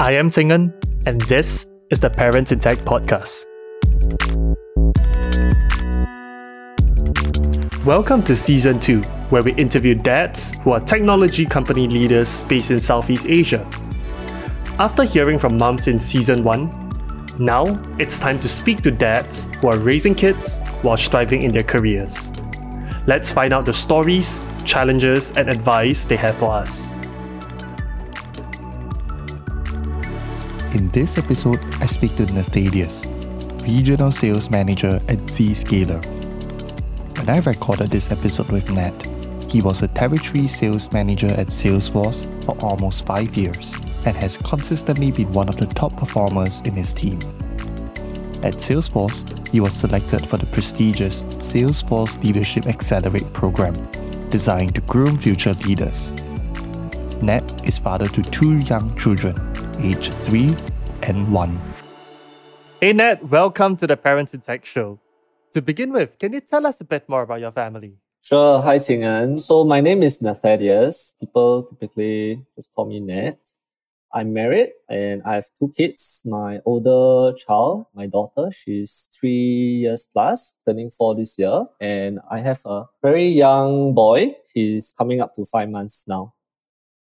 I am Tingan, and this is the Parents in Tech podcast. Welcome to season 2, where we interview dads who are technology company leaders based in Southeast Asia. After hearing from moms in season 1, now it's time to speak to dads who are raising kids while striving in their careers. Let's find out the stories, challenges, and advice they have for us. In this episode, I speak to Nathaddeus, Regional Sales Manager at Zscaler. When I recorded this episode with Nat, he was a territory sales manager at Salesforce for almost five years and has consistently been one of the top performers in his team. At Salesforce, he was selected for the prestigious Salesforce Leadership Accelerate program, designed to groom future leaders. Nat is father to two young children, aged 3 and 1. Hey Nat, welcome to the Parents in Tech show. To begin with, can you tell us a bit more about your family? Sure. Hi, Tingan. So my name is Nathaddeus. People typically just call me Nat. I'm married and I have two kids. My older child, my daughter, she's three years plus, turning four this year. And I have a very young boy. He's coming up to five months now.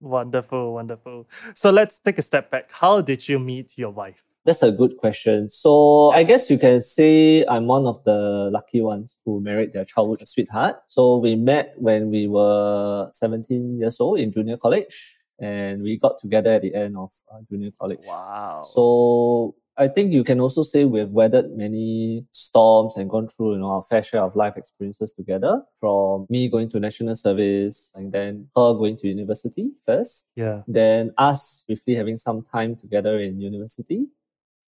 Wonderful, wonderful. So let's take a step back. How did you meet your wife? That's a good question. So I guess you can say I'm one of the lucky ones who married their childhood sweetheart. So we met when we were 17 years old in junior college and we got together at the end of uh, junior college. Wow. So I think you can also say we've weathered many storms and gone through, you know, our fair share of life experiences together. From me going to national service and then her going to university first. Yeah. Then us briefly having some time together in university.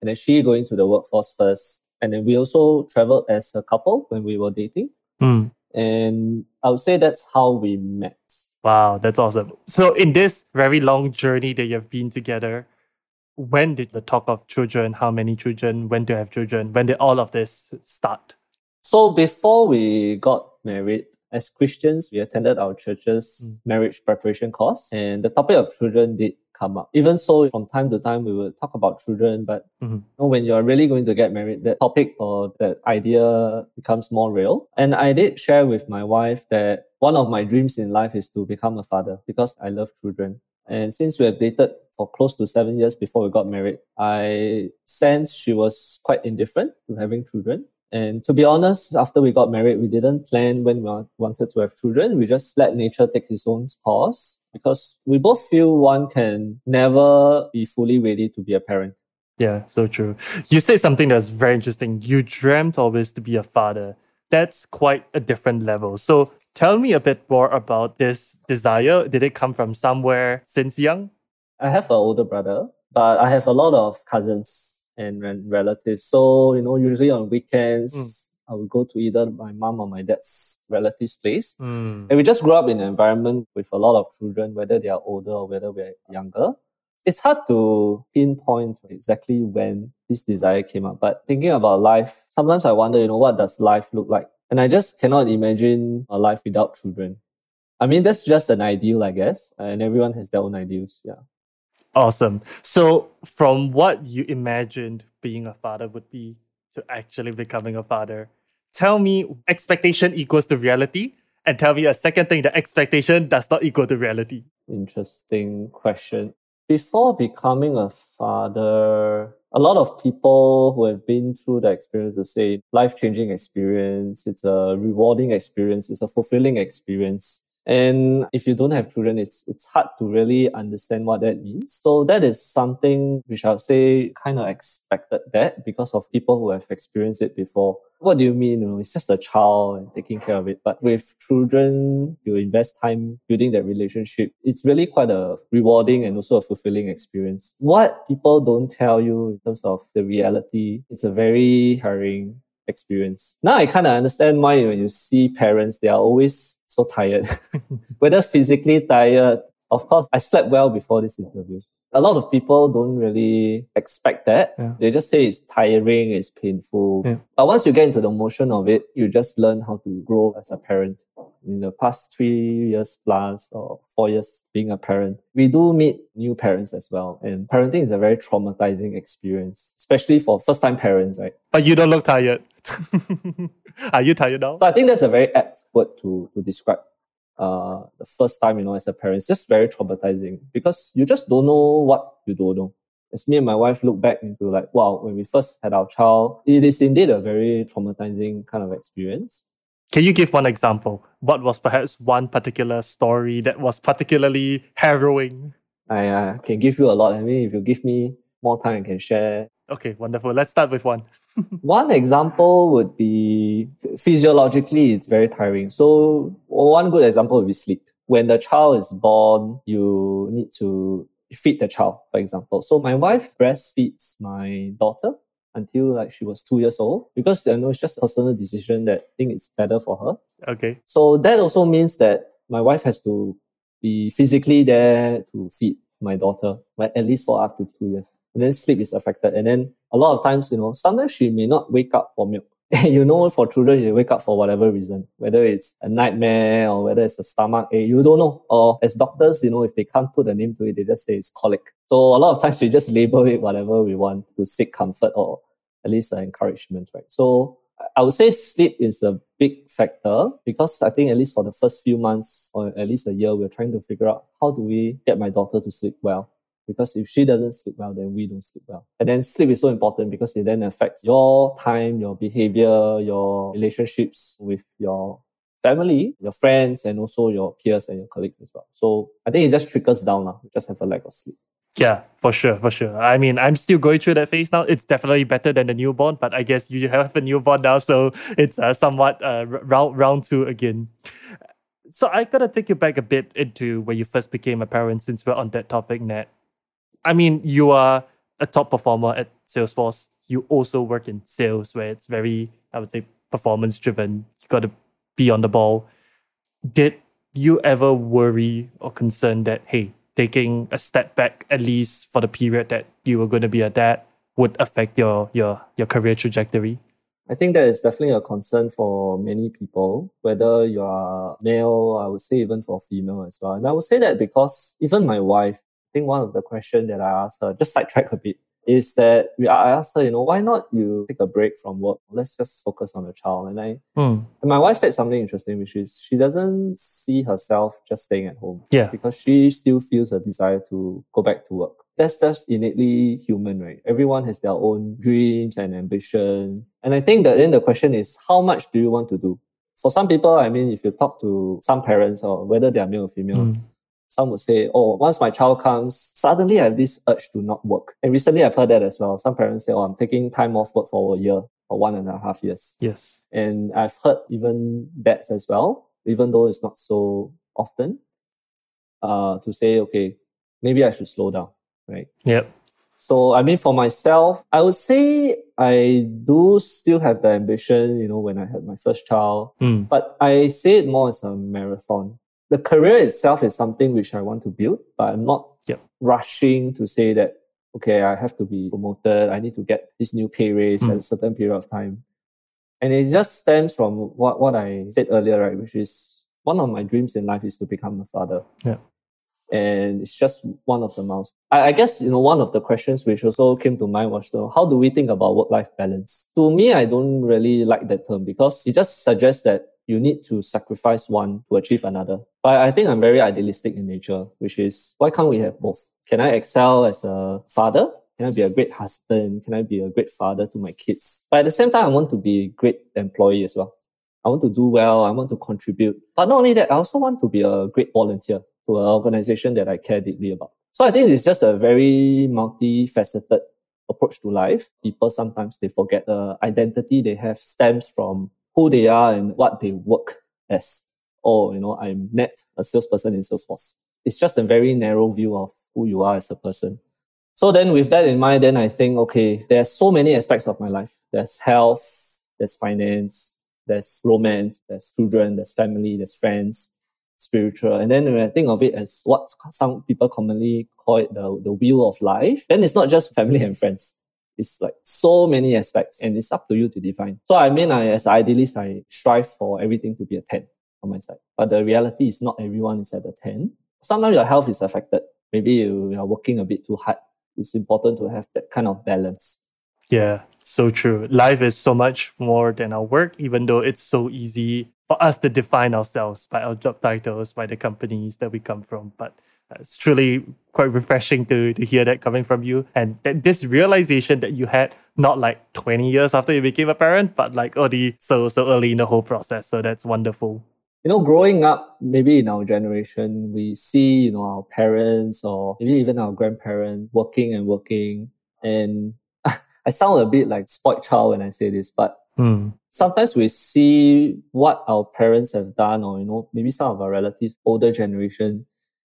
And then she going to the workforce first. And then we also traveled as a couple when we were dating. Mm. And I would say that's how we met. Wow, that's awesome. So, in this very long journey that you've been together, when did the talk of children, how many children, when to have children, when did all of this start? So before we got married, as Christians, we attended our church's Mm. marriage preparation course, and the topic of children did come up. Even so, from time to time, we would talk about children, but Mhm. you know, when you're really going to get married, that topic or that idea becomes more real. And I did share with my wife that one of my dreams in life is to become a father because I love children. And since we have dated for close to seven years before we got married, I sensed she was quite indifferent to having children. And to be honest, after we got married, we didn't plan when we wanted to have children. We just let nature take its own course because we both feel one can never be fully ready to be a parent. Yeah, so true. You said something that's very interesting. You dreamt always to be a father. That's quite a different level. So tell me a bit more about this desire. Did it come from somewhere since young? I have an older brother, but I have a lot of cousins and re- relatives. So, you know, usually on weekends, I would go to either my mom or my dad's relatives' place. Mm. And we just grew up in an environment with a lot of children, whether they are older or whether we're younger. It's hard to pinpoint exactly when this desire came up, but thinking about life, sometimes I wonder, you know, what does life look like? And I just cannot imagine a life without children. I mean, that's just an ideal, I guess, and everyone has their own ideals. Yeah. Awesome. So, from what you imagined being a father would be to actually becoming a father, tell me expectation equals to reality, and tell me a second thing that expectation does not equal to reality. Interesting question. Before becoming a father, a lot of people who have been through the experience will say life changing experience, it's a rewarding experience, it's a fulfilling experience. And if you don't have children, it's it's hard to really understand what that means. So that is something which I would say kind of expected that because of people who have experienced it before. What do you mean? You know, it's just a child and taking care of it. But with children, you invest time building that relationship. It's really quite a rewarding and also a fulfilling experience. What people don't tell you in terms of the reality, it's a very tiring experience. Now I kind of understand why when you see parents, they are always so tired. Whether physically tired, of course, I slept well before this interview. A lot of people don't really expect that. Yeah. They just say it's tiring, it's painful. Yeah. But once you get into the motion of it, you just learn how to grow as a parent. in the past three years plus or four years being a parent, we do meet new parents as well. And parenting is a very traumatizing experience, especially for first time parents, right? But you don't look tired. Are you tired now? So I think that's a very apt word to, to describe uh, the first time, you know, as a parent. It's just very traumatizing because you just don't know what you don't know. As me and my wife look back into like, wow, when we first had our child, it is indeed a very traumatizing kind of experience. Can you give one example? What was perhaps one particular story that was particularly harrowing? I uh, can give you a lot. I mean, if you give me more time, I can share. Okay, wonderful. Let's start with one. one example would be physiologically, it's very tiring. So, one good example would be sleep. When the child is born, you need to feed the child, for example. So, my wife breastfeeds my daughter until like she was two years old because you know it's just a personal decision that I think it's better for her. Okay. So that also means that my wife has to be physically there to feed my daughter, like at least for up to two years. And then sleep is affected. And then a lot of times, you know, sometimes she may not wake up for milk. you know, for children, you wake up for whatever reason, whether it's a nightmare or whether it's a stomach ache, you don't know. Or as doctors, you know, if they can't put a name to it, they just say it's colic. So a lot of times we just label it whatever we want to seek comfort or at least an encouragement, right? So I would say sleep is a big factor because I think at least for the first few months or at least a year, we're trying to figure out how do we get my daughter to sleep well. Because if she doesn't sleep well, then we don't sleep well. And then sleep is so important because it then affects your time, your behavior, your relationships with your family, your friends, and also your peers and your colleagues as well. So I think it just trickles down now. We just have a lack of sleep. Yeah, for sure, for sure. I mean, I'm still going through that phase now. It's definitely better than the newborn, but I guess you have a newborn now, so it's uh, somewhat uh, round round two again. So I gotta take you back a bit into when you first became a parent, since we're on that topic, Nat. I mean, you are a top performer at Salesforce. You also work in sales, where it's very, I would say, performance driven. You got to be on the ball. Did you ever worry or concern that hey, taking a step back at least for the period that you were going to be a dad would affect your your your career trajectory? I think that is definitely a concern for many people, whether you are male, I would say even for female as well. And I would say that because even my wife, think one of the questions that I asked her, just sidetrack a bit, is that we, I asked her, you know, why not you take a break from work? Let's just focus on the child. And I, mm. and my wife said something interesting, which is she doesn't see herself just staying at home. Yeah. Because she still feels a desire to go back to work. That's just innately human, right? Everyone has their own dreams and ambitions. And I think that then the question is, how much do you want to do? For some people, I mean, if you talk to some parents or whether they are male or female, mm some would say, oh, once my child comes, suddenly I have this urge to not work. And recently I've heard that as well. Some parents say, oh, I'm taking time off work for a year or one and a half years. Yes. And I've heard even that as well, even though it's not so often, uh, to say, okay, maybe I should slow down, right? Yep. So, I mean, for myself, I would say I do still have the ambition, you know, when I had my first child, mm. but I say it more as a marathon the career itself is something which I want to build, but I'm not yep. rushing to say that, okay, I have to be promoted. I need to get this new pay raise mm. at a certain period of time. And it just stems from what, what I said earlier, right? Which is one of my dreams in life is to become a father. Yeah. And it's just one of the most. I, I guess, you know, one of the questions which also came to mind was, so how do we think about work-life balance? To me, I don't really like that term because it just suggests that you need to sacrifice one to achieve another. But I think I'm very idealistic in nature, which is why can't we have both? Can I excel as a father? Can I be a great husband? Can I be a great father to my kids? But at the same time, I want to be a great employee as well. I want to do well. I want to contribute. But not only that, I also want to be a great volunteer to an organization that I care deeply about. So I think it's just a very multifaceted approach to life. People sometimes they forget the identity they have stems from who they are and what they work as. Or, you know, I'm Nat, a salesperson in Salesforce. It's just a very narrow view of who you are as a person. So then with that in mind, then I think, okay, there's so many aspects of my life. There's health, there's finance, there's romance, there's children, there's family, there's friends, spiritual. And then when I think of it as what some people commonly call it the, the wheel of life, then it's not just family and friends. It's like so many aspects and it's up to you to define. So I mean, I, as idealist, I strive for everything to be a 10 on my side. but the reality is not everyone is at a 10. Sometimes your health is affected. Maybe you are working a bit too hard. It's important to have that kind of balance. Yeah, so true. Life is so much more than our work, even though it's so easy for us to define ourselves by our job titles, by the companies that we come from. But it's truly quite refreshing to, to hear that coming from you. And that this realization that you had not like 20 years after you became a parent, but like already so so early in the whole process. So that's wonderful. You know, growing up, maybe in our generation, we see, you know, our parents or maybe even our grandparents working and working. And I sound a bit like spoiled child when I say this, but Hmm. sometimes we see what our parents have done, or you know, maybe some of our relatives, older generation,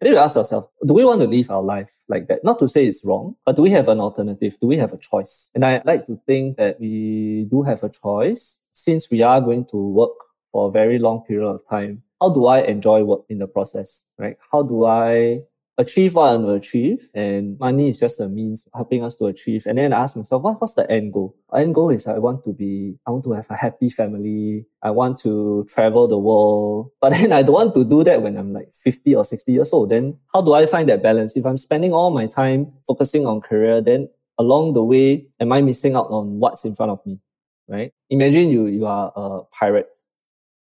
we ask ourselves, do we want to live our life like that? Not to say it's wrong, but do we have an alternative? Do we have a choice? And I like to think that we do have a choice since we are going to work for a very long period of time. How do I enjoy work in the process? Right? How do I achieve what I want to achieve, and money is just a means helping us to achieve. And then I ask myself, what, what's the end goal? End goal is I want to be, I want to have a happy family. I want to travel the world, but then I don't want to do that when I'm like 50 or 60 years old. Then how do I find that balance? If I'm spending all my time focusing on career, then along the way, am I missing out on what's in front of me? Right? Imagine you, you are a pirate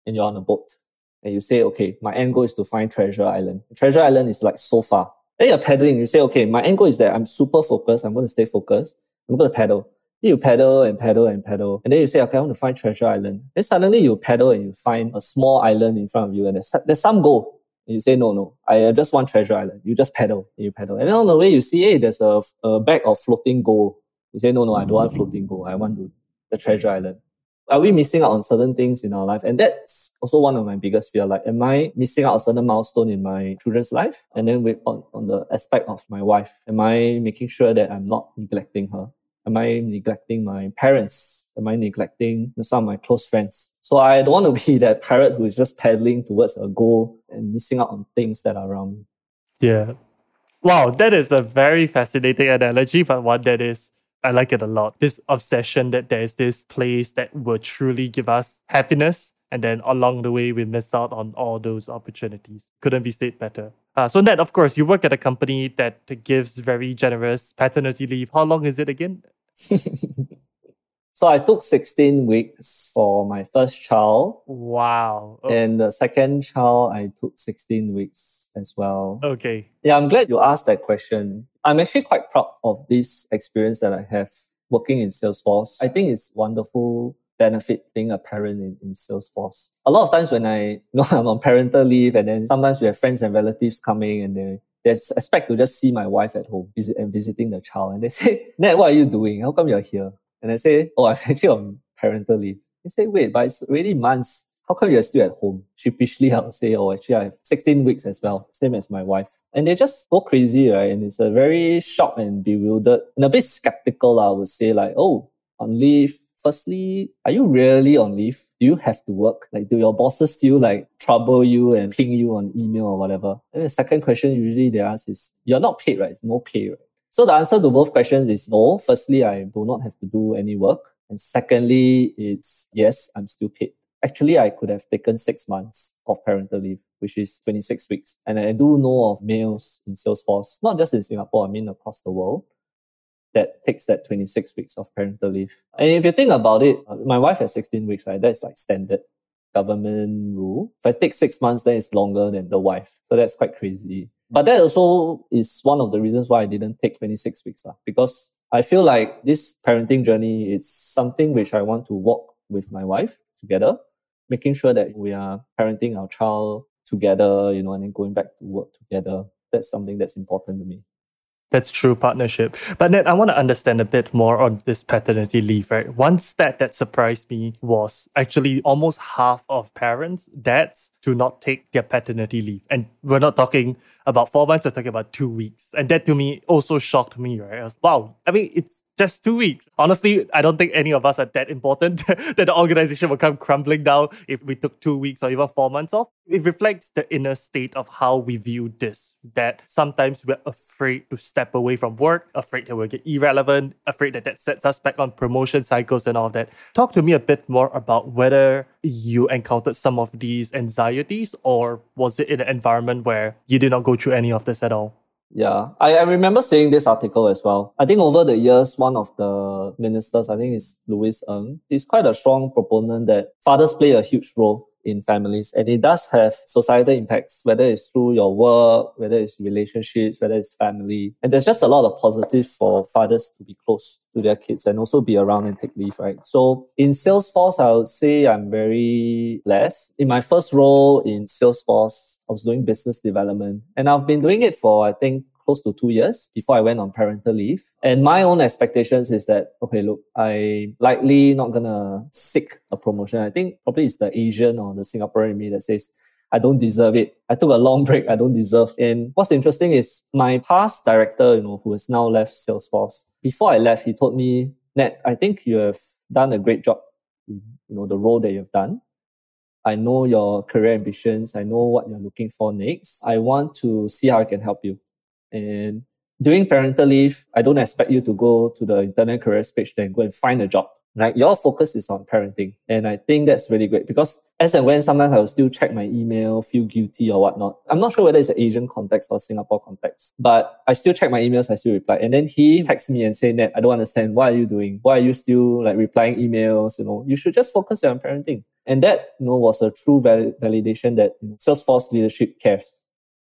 and you're on a boat and you say, okay, my end goal is to find Treasure Island. Treasure Island is like so far. Then you're paddling. You say, okay, my end goal is that I'm super focused. I'm going to stay focused. I'm going to paddle. Then you paddle and paddle and paddle. And then you say, okay, I want to find Treasure Island. Then suddenly you paddle and you find a small island in front of you and there's, there's some goal. And you say, no, no, I just want Treasure Island. You just paddle and you paddle. And then on the way you see, hey, there's a, a bag of floating gold. You say, no, no, I don't want floating gold. I want to, the Treasure Island are we missing out on certain things in our life? And that's also one of my biggest fear. Like, am I missing out on certain milestone in my children's life? And then with on, on the aspect of my wife, am I making sure that I'm not neglecting her? Am I neglecting my parents? Am I neglecting some of my close friends? So I don't want to be that parrot who is just paddling towards a goal and missing out on things that are around me. Yeah. Wow, that is a very fascinating analogy, but one that is I like it a lot. This obsession that there's this place that will truly give us happiness. And then along the way, we miss out on all those opportunities. Couldn't be said better. Uh, so, Nat, of course, you work at a company that gives very generous paternity leave. How long is it again? so, I took 16 weeks for my first child. Wow. Oh. And the second child, I took 16 weeks as well. Okay. Yeah, I'm glad you asked that question. I'm actually quite proud of this experience that I have working in Salesforce. I think it's wonderful benefit being a parent in, in Salesforce. A lot of times when I you know I'm on parental leave and then sometimes we have friends and relatives coming and they they expect to just see my wife at home visit and visiting the child and they say, Ned, what are you doing? How come you're here? And I say, Oh, I'm actually on parental leave. They say, wait, but it's already months how come you're still at home? Sheepishly, I would say, oh, actually, I have 16 weeks as well, same as my wife. And they just go crazy, right? And it's a very shocked and bewildered and a bit skeptical, I would say, like, oh, on leave. Firstly, are you really on leave? Do you have to work? Like, do your bosses still like trouble you and ping you on email or whatever? And the second question usually they ask is, you're not paid, right? It's no pay, right? So the answer to both questions is no. Firstly, I do not have to do any work. And secondly, it's yes, I'm still paid. Actually, I could have taken six months of parental leave, which is 26 weeks. And I do know of males in Salesforce, not just in Singapore, I mean across the world, that takes that 26 weeks of parental leave. And if you think about it, uh, my wife has 16 weeks, right? That's like standard government rule. If I take six months, then it's longer than the wife. So that's quite crazy. But that also is one of the reasons why I didn't take 26 weeks, lah, because I feel like this parenting journey, it's something which I want to walk with my wife together making sure that we are parenting our child together, you know, and then going back to work together. That's something that's important to me. That's true partnership. But then I want to understand a bit more on this paternity leave, right? One stat that surprised me was actually almost half of parents, dads, do not take their paternity leave. And we're not talking about four months, you're talking about two weeks. And that to me also shocked me, right? I was, wow, I mean, it's just two weeks. Honestly, I don't think any of us are that important that the organization will come crumbling down if we took two weeks or even four months off. It reflects the inner state of how we view this, that sometimes we're afraid to step away from work, afraid that we'll get irrelevant, afraid that that sets us back on promotion cycles and all that. Talk to me a bit more about whether you encountered some of these anxieties or was it in an environment where you did not go through any of this at all? Yeah, I, I remember seeing this article as well. I think over the years, one of the ministers, I think is Louis Ng, he's quite a strong proponent that fathers play a huge role in families and it does have societal impacts, whether it's through your work, whether it's relationships, whether it's family. And there's just a lot of positive for fathers to be close to their kids and also be around and take leave, right? So in Salesforce, I would say I'm very blessed. In my first role in Salesforce, I was doing business development and I've been doing it for, I think, close to two years before I went on parental leave. And my own expectations is that, okay, look, I likely not gonna seek a promotion. I think probably it's the Asian or the Singaporean in me that says, I don't deserve it. I took a long break. I don't deserve. And what's interesting is my past director, you know, who has now left Salesforce. Before I left, he told me, Ned, I think you have done a great job. You know, the role that you've done. I know your career ambitions. I know what you're looking for next. I want to see how I can help you. And during parental leave, I don't expect you to go to the internal careers page and go and find a job. Right? Your focus is on parenting. And I think that's really great because as and when sometimes I will still check my email, feel guilty or whatnot. I'm not sure whether it's an Asian context or Singapore context, but I still check my emails, I still reply. And then he texts me and say, Ned, I don't understand. What are you doing? Why are you still like replying emails? You know, you should just focus on parenting. And that, you know, was a true val- validation that you know, Salesforce leadership cares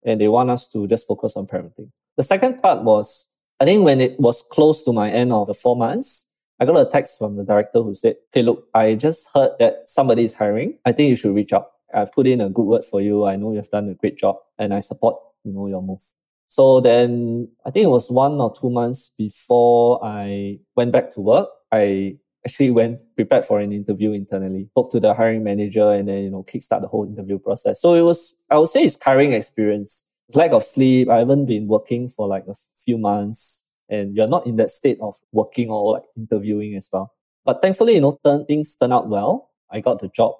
and they want us to just focus on parenting. The second part was, I think when it was close to my end of the four months, I got a text from the director who said, Hey, look, I just heard that somebody is hiring. I think you should reach out. I've put in a good word for you. I know you've done a great job and I support, you know, your move. So then I think it was one or two months before I went back to work. I actually went prepared for an interview internally, talked to the hiring manager and then, you know, kickstart the whole interview process. So it was, I would say it's tiring experience. It's lack of sleep. I haven't been working for like a few months and you're not in that state of working or like interviewing as well. But thankfully, you know, turn, things turned out well. I got the job.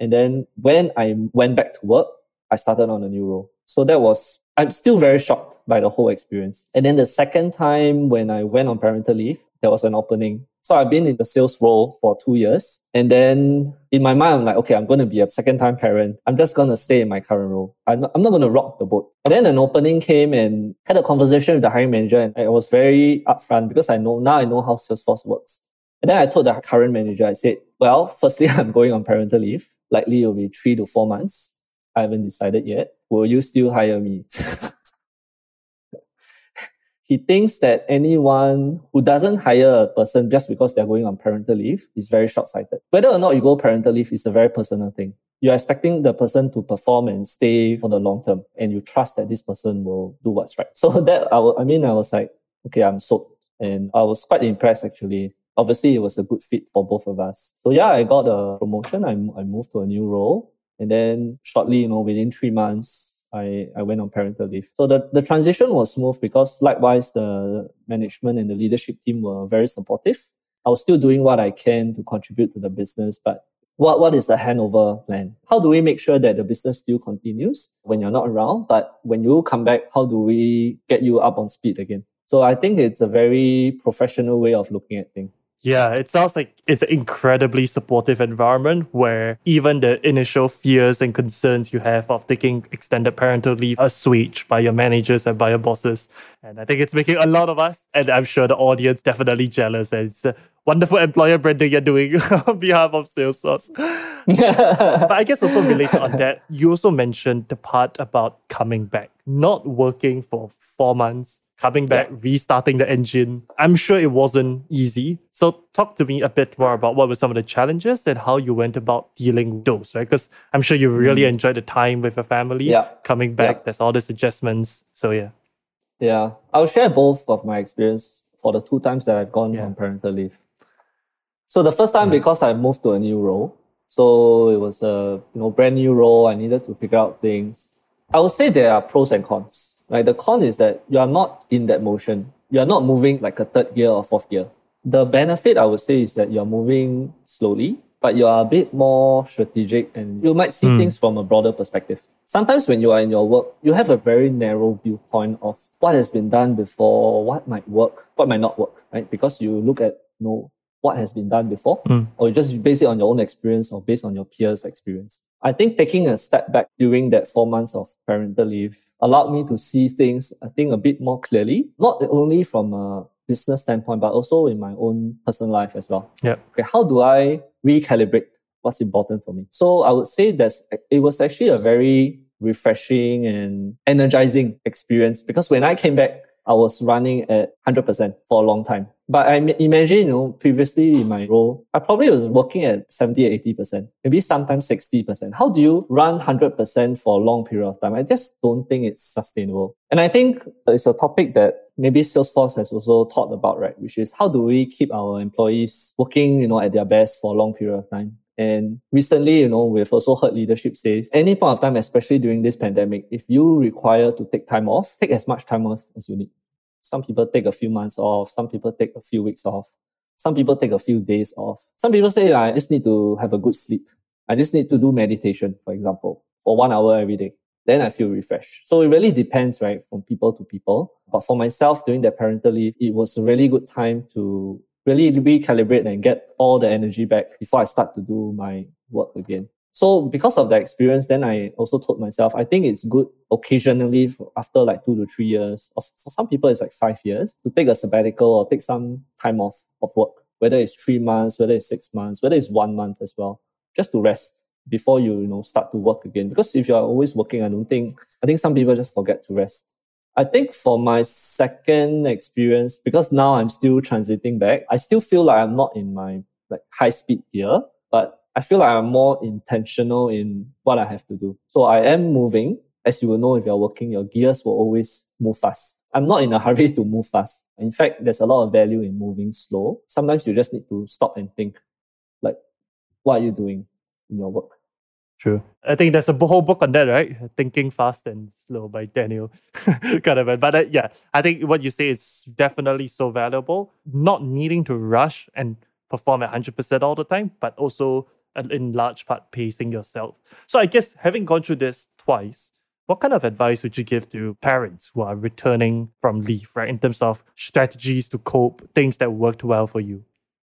And then when I went back to work, I started on a new role. So that was, I'm still very shocked by the whole experience. And then the second time when I went on parental leave, there was an opening so I've been in the sales role for two years. And then in my mind, I'm like, okay, I'm going to be a second time parent. I'm just going to stay in my current role. I'm not, I'm not going to rock the boat. And then an opening came and had a conversation with the hiring manager. And I was very upfront because I know now I know how Salesforce works. And then I told the current manager, I said, well, firstly, I'm going on parental leave. Likely it'll be three to four months. I haven't decided yet. Will you still hire me? he thinks that anyone who doesn't hire a person just because they're going on parental leave is very short-sighted. Whether or not you go parental leave is a very personal thing. You're expecting the person to perform and stay for the long term, and you trust that this person will do what's right. So that I, I mean, I was like, okay, I'm sold, and I was quite impressed actually. Obviously, it was a good fit for both of us. So yeah, I got a promotion. I, I moved to a new role, and then shortly, you know, within three months, I, I went on parental leave. So the, the transition was smooth because likewise the management and the leadership team were very supportive. I was still doing what I can to contribute to the business, but what, what is the handover plan? How do we make sure that the business still continues when you're not around? But when you come back, how do we get you up on speed again? So I think it's a very professional way of looking at things. Yeah, it sounds like it's an incredibly supportive environment where even the initial fears and concerns you have of taking extended parental leave are assuaged by your managers and by your bosses. And I think it's making a lot of us, and I'm sure the audience, definitely jealous. And it's a wonderful employer branding you're doing on behalf of Salesforce. but I guess also related on that, you also mentioned the part about coming back, not working for four months coming back, yeah. restarting the engine. I'm sure it wasn't easy. So talk to me a bit more about what were some of the challenges and how you went about dealing with those, right? Because I'm sure you really mm. enjoyed the time with your family. Yeah. Coming back, yeah. there's all these adjustments. So yeah. Yeah. I'll share both of my experience for the two times that I've gone yeah. on parental leave. So the first time mm. because I moved to a new role. So it was a you know brand new role. I needed to figure out things. I would say there are pros and cons Right? The con is that you are not in that motion. You are not moving like a third gear or fourth gear. The benefit I would say is that you're moving slowly, but you are a bit more strategic and you might see mm. things from a broader perspective. Sometimes when you are in your work, you have a very narrow viewpoint of what has been done before, what might work, what might not work, right? Because you look at you know what has been done before, mm. or just base it on your own experience or based on your peers' experience. I think taking a step back during that four months of parental leave allowed me to see things, I think, a bit more clearly, not only from a business standpoint, but also in my own personal life as well. Yeah. Okay, how do I recalibrate what's important for me? So I would say that it was actually a very refreshing and energizing experience because when I came back, I was running at 100% for a long time. But I imagine, you know, previously in my role, I probably was working at 70, 80%, maybe sometimes 60%. How do you run 100% for a long period of time? I just don't think it's sustainable. And I think it's a topic that maybe Salesforce has also thought about, right? Which is how do we keep our employees working, you know, at their best for a long period of time? And recently, you know, we've also heard leadership say, any point of time, especially during this pandemic, if you require to take time off, take as much time off as you need. Some people take a few months off. Some people take a few weeks off. Some people take a few days off. Some people say, I just need to have a good sleep. I just need to do meditation, for example, for one hour every day. Then I feel refreshed. So it really depends, right, from people to people. But for myself, during that parental leave, it was a really good time to really recalibrate and get all the energy back before I start to do my work again. So because of that experience, then I also told myself, I think it's good occasionally after like two to three years, or for some people it's like five years, to take a sabbatical or take some time off of work, whether it's three months, whether it's six months, whether it's one month as well, just to rest before you, you know, start to work again. Because if you're always working, I don't think, I think some people just forget to rest. I think for my second experience, because now I'm still transiting back, I still feel like I'm not in my like high speed gear, but I feel like I'm more intentional in what I have to do. So I am moving. As you will know, if you're working, your gears will always move fast. I'm not in a hurry to move fast. In fact, there's a lot of value in moving slow. Sometimes you just need to stop and think, like, what are you doing in your work? True. I think there's a whole book on that, right? Thinking Fast and Slow by Daniel Kahneman. But uh, yeah, I think what you say is definitely so valuable. Not needing to rush and perform at 100% all the time, but also in large part pacing yourself. So I guess having gone through this twice, what kind of advice would you give to parents who are returning from leave, right? In terms of strategies to cope, things that worked well for you?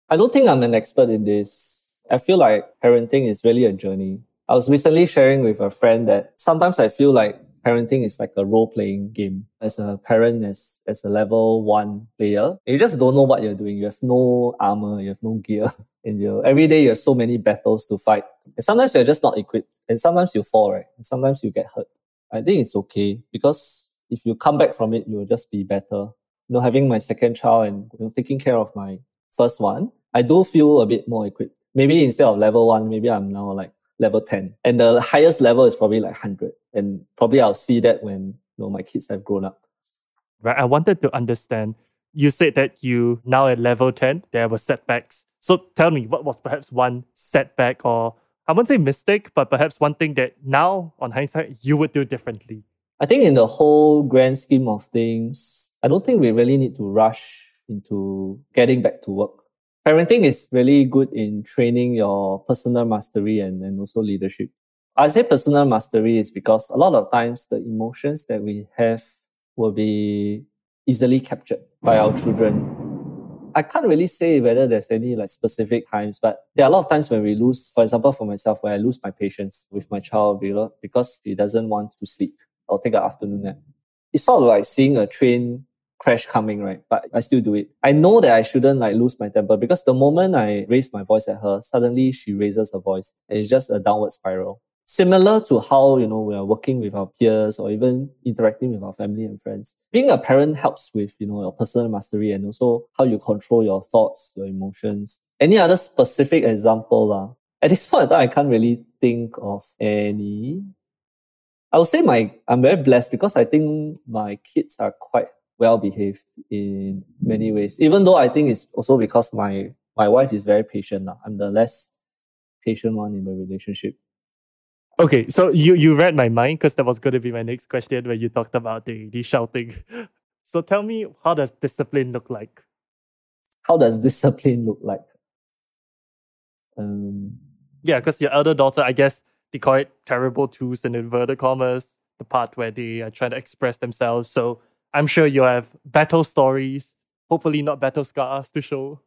I don't think I'm an expert in this. I feel like parenting is really a journey. I was recently sharing with a friend that sometimes I feel like parenting is like a role playing game. As a parent, as, as a level one player, you just don't know what you're doing. You have no armor, you have no gear. And you every day you have so many battles to fight. And sometimes you're just not equipped. And sometimes you fall, right? And sometimes you get hurt. I think it's okay because if you come back from it, you'll just be better. You know, having my second child and you know, taking care of my first one, I do feel a bit more equipped. Maybe instead of level one, maybe I'm now like level 10. And the highest level is probably like 100. And probably I'll see that when you know, my kids have grown up. Right. I wanted to understand. You said that you now at level 10, there were setbacks. So tell me, what was perhaps one setback or I won't say mistake, but perhaps one thing that now, on hindsight, you would do differently? I think in the whole grand scheme of things, I don't think we really need to rush into getting back to work parenting is really good in training your personal mastery and, and also leadership. I say personal mastery is because a lot of times the emotions that we have will be easily captured by our children. I can't really say whether there's any like specific times, but there are a lot of times when we lose, for example, for myself, where I lose my patience with my child because he doesn't want to sleep. I'll take an afternoon nap. It's sort of like seeing a train crash coming, right? But I still do it. I know that I shouldn't like lose my temper because the moment I raise my voice at her, suddenly she raises her voice. It's just a downward spiral. Similar to how, you know, we are working with our peers or even interacting with our family and friends. Being a parent helps with, you know, your personal mastery and also how you control your thoughts, your emotions. Any other specific example? Uh, at this point I can't really think of any. I would say my I'm very blessed because I think my kids are quite well behaved in many ways. Even though I think it's also because my my wife is very patient. Now. I'm the less patient one in the relationship. Okay, so you you read my mind because that was going to be my next question when you talked about the the shouting. So tell me, how does discipline look like? How does discipline look like? Um, Yeah, because your elder daughter, I guess they call it terrible twos in inverted commas, the part where they are trying to express themselves. So I'm sure you have battle stories, hopefully not battle scars to show.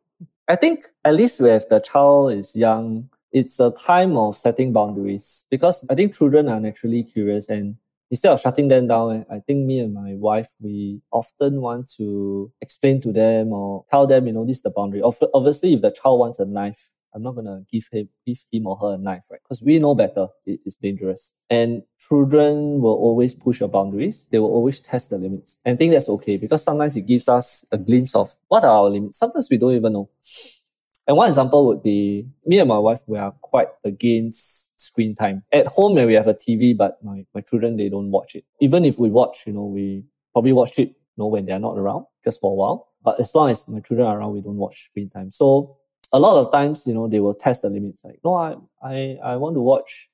I think at least when the child is young, it's a time of setting boundaries because I think children are naturally curious and instead of shutting them down, I think me and my wife, we often want to explain to them or tell them, you know, this is the boundary. Ob- Obviously, if the child wants a knife, I'm not gonna give him give him or her a knife, right? Because we know better it is dangerous. And children will always push your boundaries. They will always test the limits. And I think that's okay because sometimes it gives us a glimpse of what are our limits. Sometimes we don't even know. And one example would be me and my wife, we are quite against screen time. At home, we have a TV, but my, my children, they don't watch it. Even if we watch, you know, we probably watch it, you know, when they're not around, just for a while. But as long as my children are around, we don't watch screen time. So a lot of times, you know, they will test the limits. Like, no, I, I, I want to watch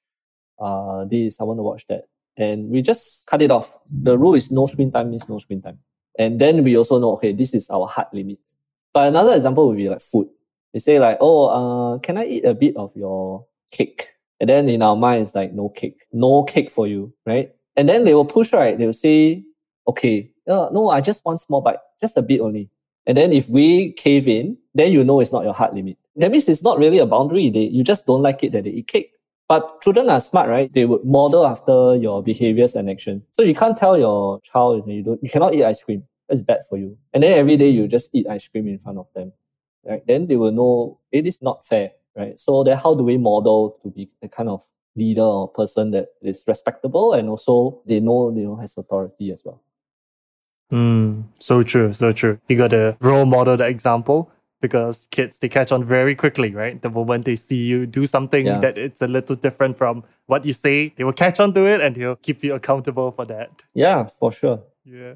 uh, this, I want to watch that. And we just cut it off. The rule is no screen time means no screen time. And then we also know, okay, this is our hard limit. But another example would be like food. They say like, oh, uh, can I eat a bit of your cake? And then in our mind, it's like, no cake, no cake for you, right? And then they will push, right? They will say, okay, uh, no, I just want small bite, just a bit only. And then if we cave in, then you know it's not your hard limit. That means it's not really a boundary. They, you just don't like it that they eat cake. But children are smart, right? They would model after your behaviors and action. So you can't tell your child you don't, you cannot eat ice cream. It's bad for you. And then every day you just eat ice cream in front of them, right? Then they will know it is not fair, right? So then how do we model to be the kind of leader or person that is respectable and also they know, you know, has authority as well. Mm, so true, so true. You got to role model the example because kids they catch on very quickly, right? The moment they see you do something Yeah. that it's a little different from what you say, they will catch on to it and they'll keep you accountable for that. Yeah, for sure. Yeah.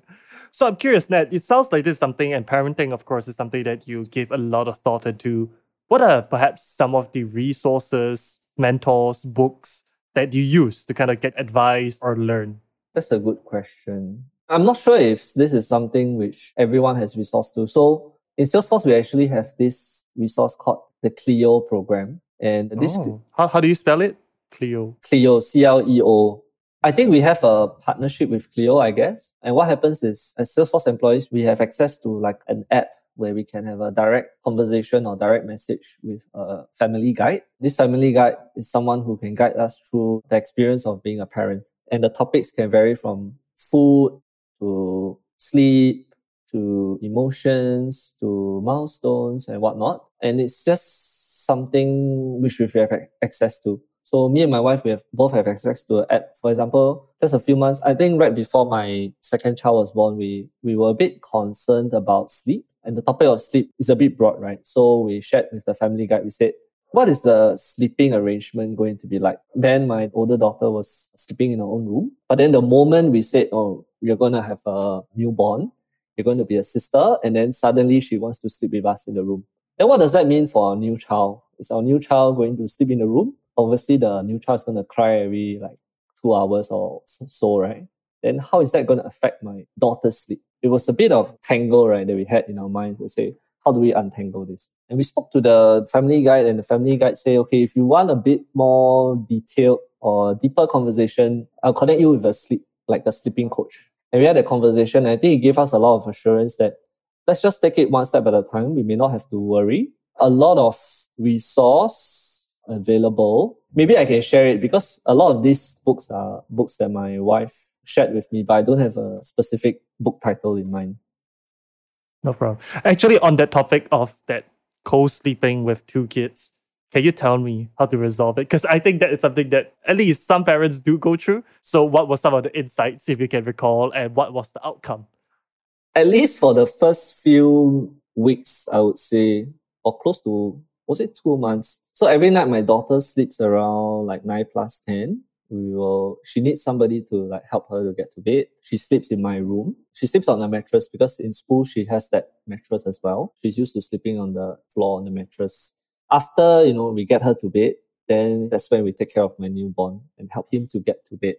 So I'm curious, Ned. It sounds like this is something, and parenting, of course, is something that you give a lot of thought into. What are perhaps some of the resources, mentors, books that you use to kind of get advice or learn? That's a good question. I'm not sure if this is something which everyone has resource to. So in Salesforce, we actually have this resource called the Cleo program. And this Oh. How, how do you spell it? Cleo. Cleo, C L E O. I think we have a partnership with Cleo, I guess. And what happens is, as Salesforce employees, we have access to like an app where we can have a direct conversation or direct message with a family guide. This family guide is someone who can guide us through the experience of being a parent. And the topics can vary from food to sleep to emotions to milestones and whatnot. And it's just something which we have access to. So me and my wife, we have both have access to an app. For example, just a few months, I think right before my second child was born, we, we were a bit concerned about sleep. And the topic of sleep is a bit broad, right? So we shared with the family guide. We said, what is the sleeping arrangement going to be like? Then my older daughter was sleeping in her own room. But then the moment we said, oh, we're going to have a newborn, you're going to be a sister. And then suddenly she wants to sleep with us in the room. Then what does that mean for our new child? Is our new child going to sleep in the room? Obviously, the new child is going to cry every like two hours or so, right? Then how is that going to affect my daughter's sleep? It was a bit of tangle, right, that we had in our minds to say, how do we untangle this? And we spoke to the family guide, and the family guide say, okay, if you want a bit more detailed or deeper conversation, I'll connect you with a sleep, like a sleeping coach. And we had a conversation. I think it gave us a lot of assurance that let's just take it one step at a time. We may not have to worry. A lot of resource available. Maybe I can share it because a lot of these books are books that my wife shared with me, but I don't have a specific book title in mind. No problem. Actually, on that topic of that co-sleeping with two kids, can you tell me how to resolve it? Because I think that is something that at least some parents do go through. So, what were some of the insights, if you can recall, and what was the outcome? At least for the first few weeks, I would say, or close to, was it two months? So every night my daughter sleeps around like 9 plus 10. We will, she needs somebody to like help her to get to bed. She sleeps in my room. She sleeps on a mattress because in school she has that mattress as well. She's used to sleeping on the floor on the mattress. After, you know, we get her to bed, then that's when we take care of my newborn and help him to get to bed.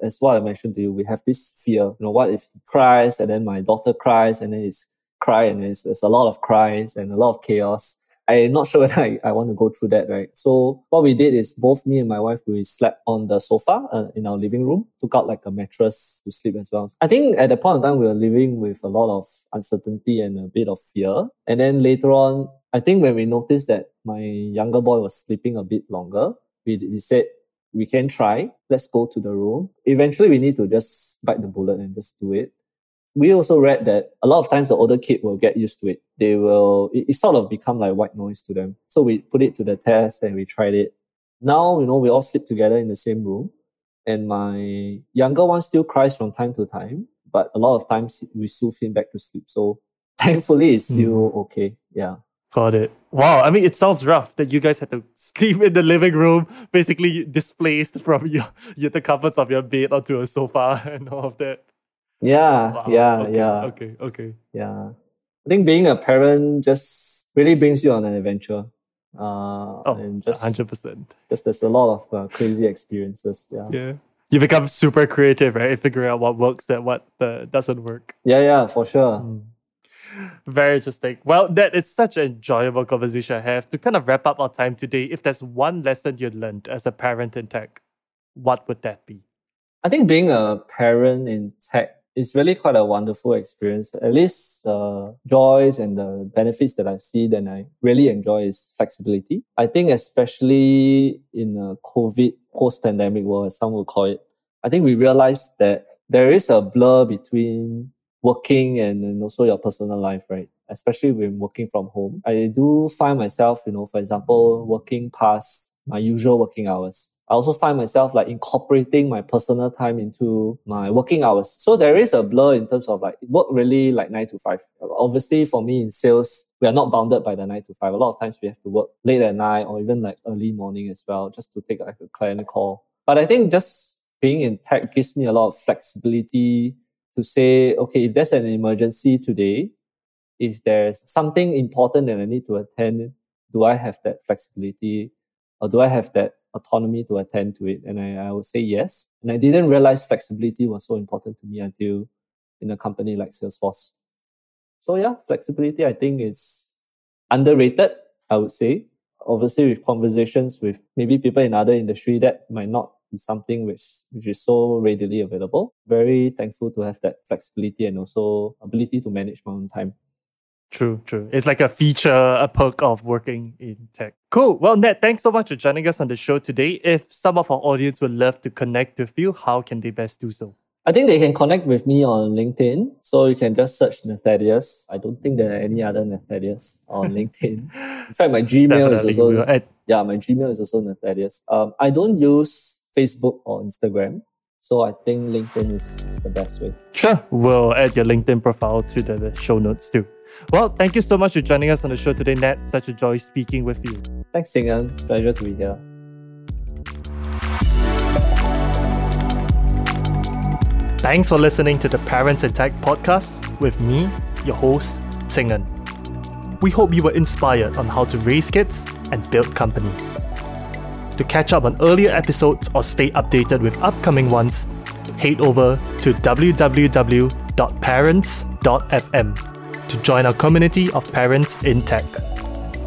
That's what I mentioned to you. We have this fear. You know, what if he cries and then my daughter cries and then he's cry and there's, there's a lot of cries and a lot of chaos. I'm not sure whether I, I want to go through that, right? So what we did is both me and my wife, we slept on the sofa uh, in our living room, took out like a mattress to sleep as well. I think at the point in time, we were living with a lot of uncertainty and a bit of fear. And then later on, I think when we noticed that my younger boy was sleeping a bit longer, we, we said, we can try. Let's go to the room. Eventually, we need to just bite the bullet and just do it we also read that a lot of times the older kid will get used to it. They will, it, it, sort of become like white noise to them. So we put it to the test and we tried it. Now, you know, we all sleep together in the same room. And my younger one still cries from time to time, but a lot of times we soothe him back to sleep. So thankfully, it's still mm. okay. Yeah. Got it. Wow. I mean, it sounds rough that you guys had to sleep in the living room, basically displaced from your, your the comforts of your bed onto a sofa and all of that. Yeah, wow. yeah, okay, yeah. Okay, okay. Yeah. I think being a parent just really brings you on an adventure. Uh, oh, and just 100%. Just there's a lot of uh, crazy experiences. Yeah. Yeah. You become super creative, right? Figuring out what works and what uh, doesn't work. Yeah, yeah, for sure. Mm. Very interesting. Well, that is such an enjoyable conversation I have. To kind of wrap up our time today, if there's one lesson you learned as a parent in tech, what would that be? I think being a parent in tech is really quite a wonderful experience. At least the joys and the benefits that I've seen and I really enjoy is flexibility. I think especially in a COVID post-pandemic world, as some will call it, I think we realized that there is a blur between working and, and also your personal life, right? Especially when working from home. I do find myself, you know, for example, working past my usual working hours. I also find myself like incorporating my personal time into my working hours. So there is a blur in terms of like work really like nine to five. Obviously for me in sales, we are not bounded by the nine to five. A lot of times we have to work late at night or even like early morning as well, just to take like a client call. But I think just being in tech gives me a lot of flexibility to say, okay, if there's an emergency today, if there's something important that I need to attend, do I have that flexibility or do I have that autonomy to attend to it? And I, I would say yes. And I didn't realize flexibility was so important to me until in a company like Salesforce. So yeah, flexibility, I think is underrated, I would say. Obviously with conversations with maybe people in other industry that might not something which which is so readily available. Very thankful to have that flexibility and also ability to manage my own time. True, true. It's like a feature, a perk of working in tech. Cool. Well, Nat, thanks so much for joining us on the show today. If some of our audience would love to connect with you, how can they best do so? I think they can connect with me on LinkedIn. So you can just search Nathaddeus. I don't think there are any other Nathaddeus on LinkedIn. In fact, my Gmail is also yeah, my Gmail is also Nathaddeus. Um, I don't use Facebook or Instagram. So I think LinkedIn is, is the best way. Sure. We'll add your LinkedIn profile to the, the show notes too. Well, thank you so much for joining us on the show today, Nat. Such a joy speaking with you. Thanks, Singan. Pleasure to be here. Thanks for listening to the Parents in Tech podcast with me, your host, Singan. We hope you were inspired on how to raise kids and build companies. To catch up on earlier episodes or stay updated with upcoming ones, head over to www.parents.fm to join our community of parents in tech.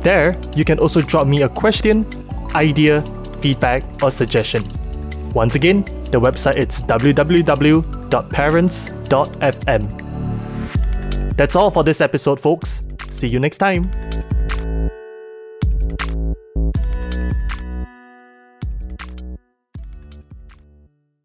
There, you can also drop me a question, idea, feedback, or suggestion. Once again, the website is www.parents.fm. That's all for this episode, folks. See you next time.